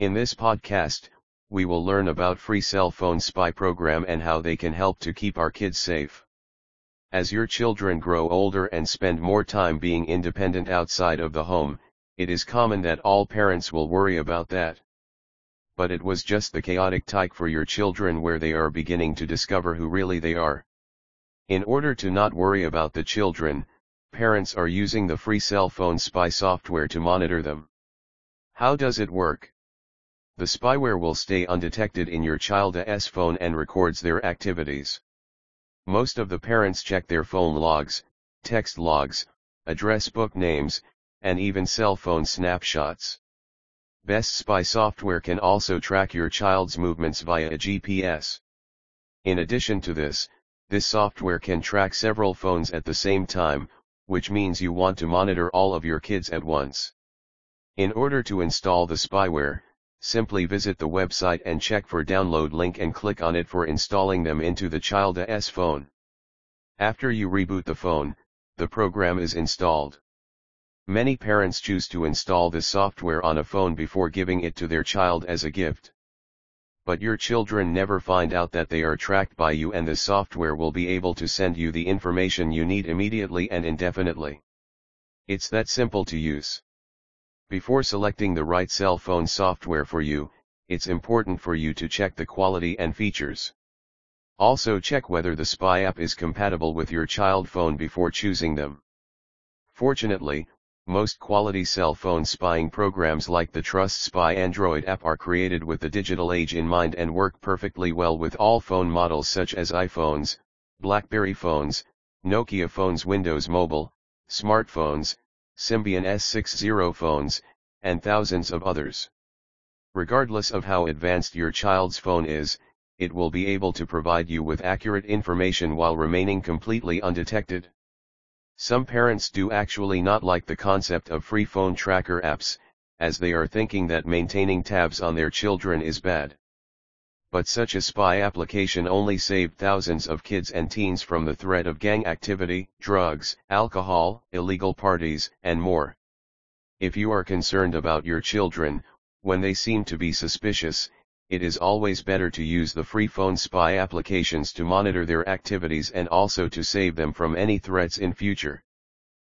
In this podcast, we will learn about free cell phone spy program and how they can help to keep our kids safe. As your children grow older and spend more time being independent outside of the home, it is common that all parents will worry about that. But it was just the chaotic type for your children where they are beginning to discover who really they are. In order to not worry about the children, parents are using the free cell phone spy software to monitor them. How does it work? The spyware will stay undetected in your child's phone and records their activities. Most of the parents check their phone logs, text logs, address book names, and even cell phone snapshots. Best Spy software can also track your child's movements via a GPS. In addition to this, this software can track several phones at the same time, which means you want to monitor all of your kids at once. In order to install the spyware, simply visit the website and check for download link and click on it for installing them into the child's phone. After you reboot the phone, the program is installed. Many parents choose to install this software on a phone before giving it to their child as a gift. But your children never find out that they are tracked by you and the software will be able to send you the information you need immediately and indefinitely. It's that simple to use. Before selecting the right cell phone software for you, it's important for you to check the quality and features. Also check whether the spy app is compatible with your child phone before choosing them. Fortunately, most quality cell phone spying programs like the Trust Spy Android app are created with the digital age in mind and work perfectly well with all phone models such as iPhones, BlackBerry phones, Nokia phones Windows Mobile, smartphones, Symbian S60 phones, and thousands of others. Regardless of how advanced your child's phone is, it will be able to provide you with accurate information while remaining completely undetected. Some parents do actually not like the concept of free phone tracker apps, as they are thinking that maintaining tabs on their children is bad but such a spy application only saved thousands of kids and teens from the threat of gang activity, drugs, alcohol, illegal parties, and more. If you are concerned about your children, when they seem to be suspicious, it is always better to use the free phone spy applications to monitor their activities and also to save them from any threats in future.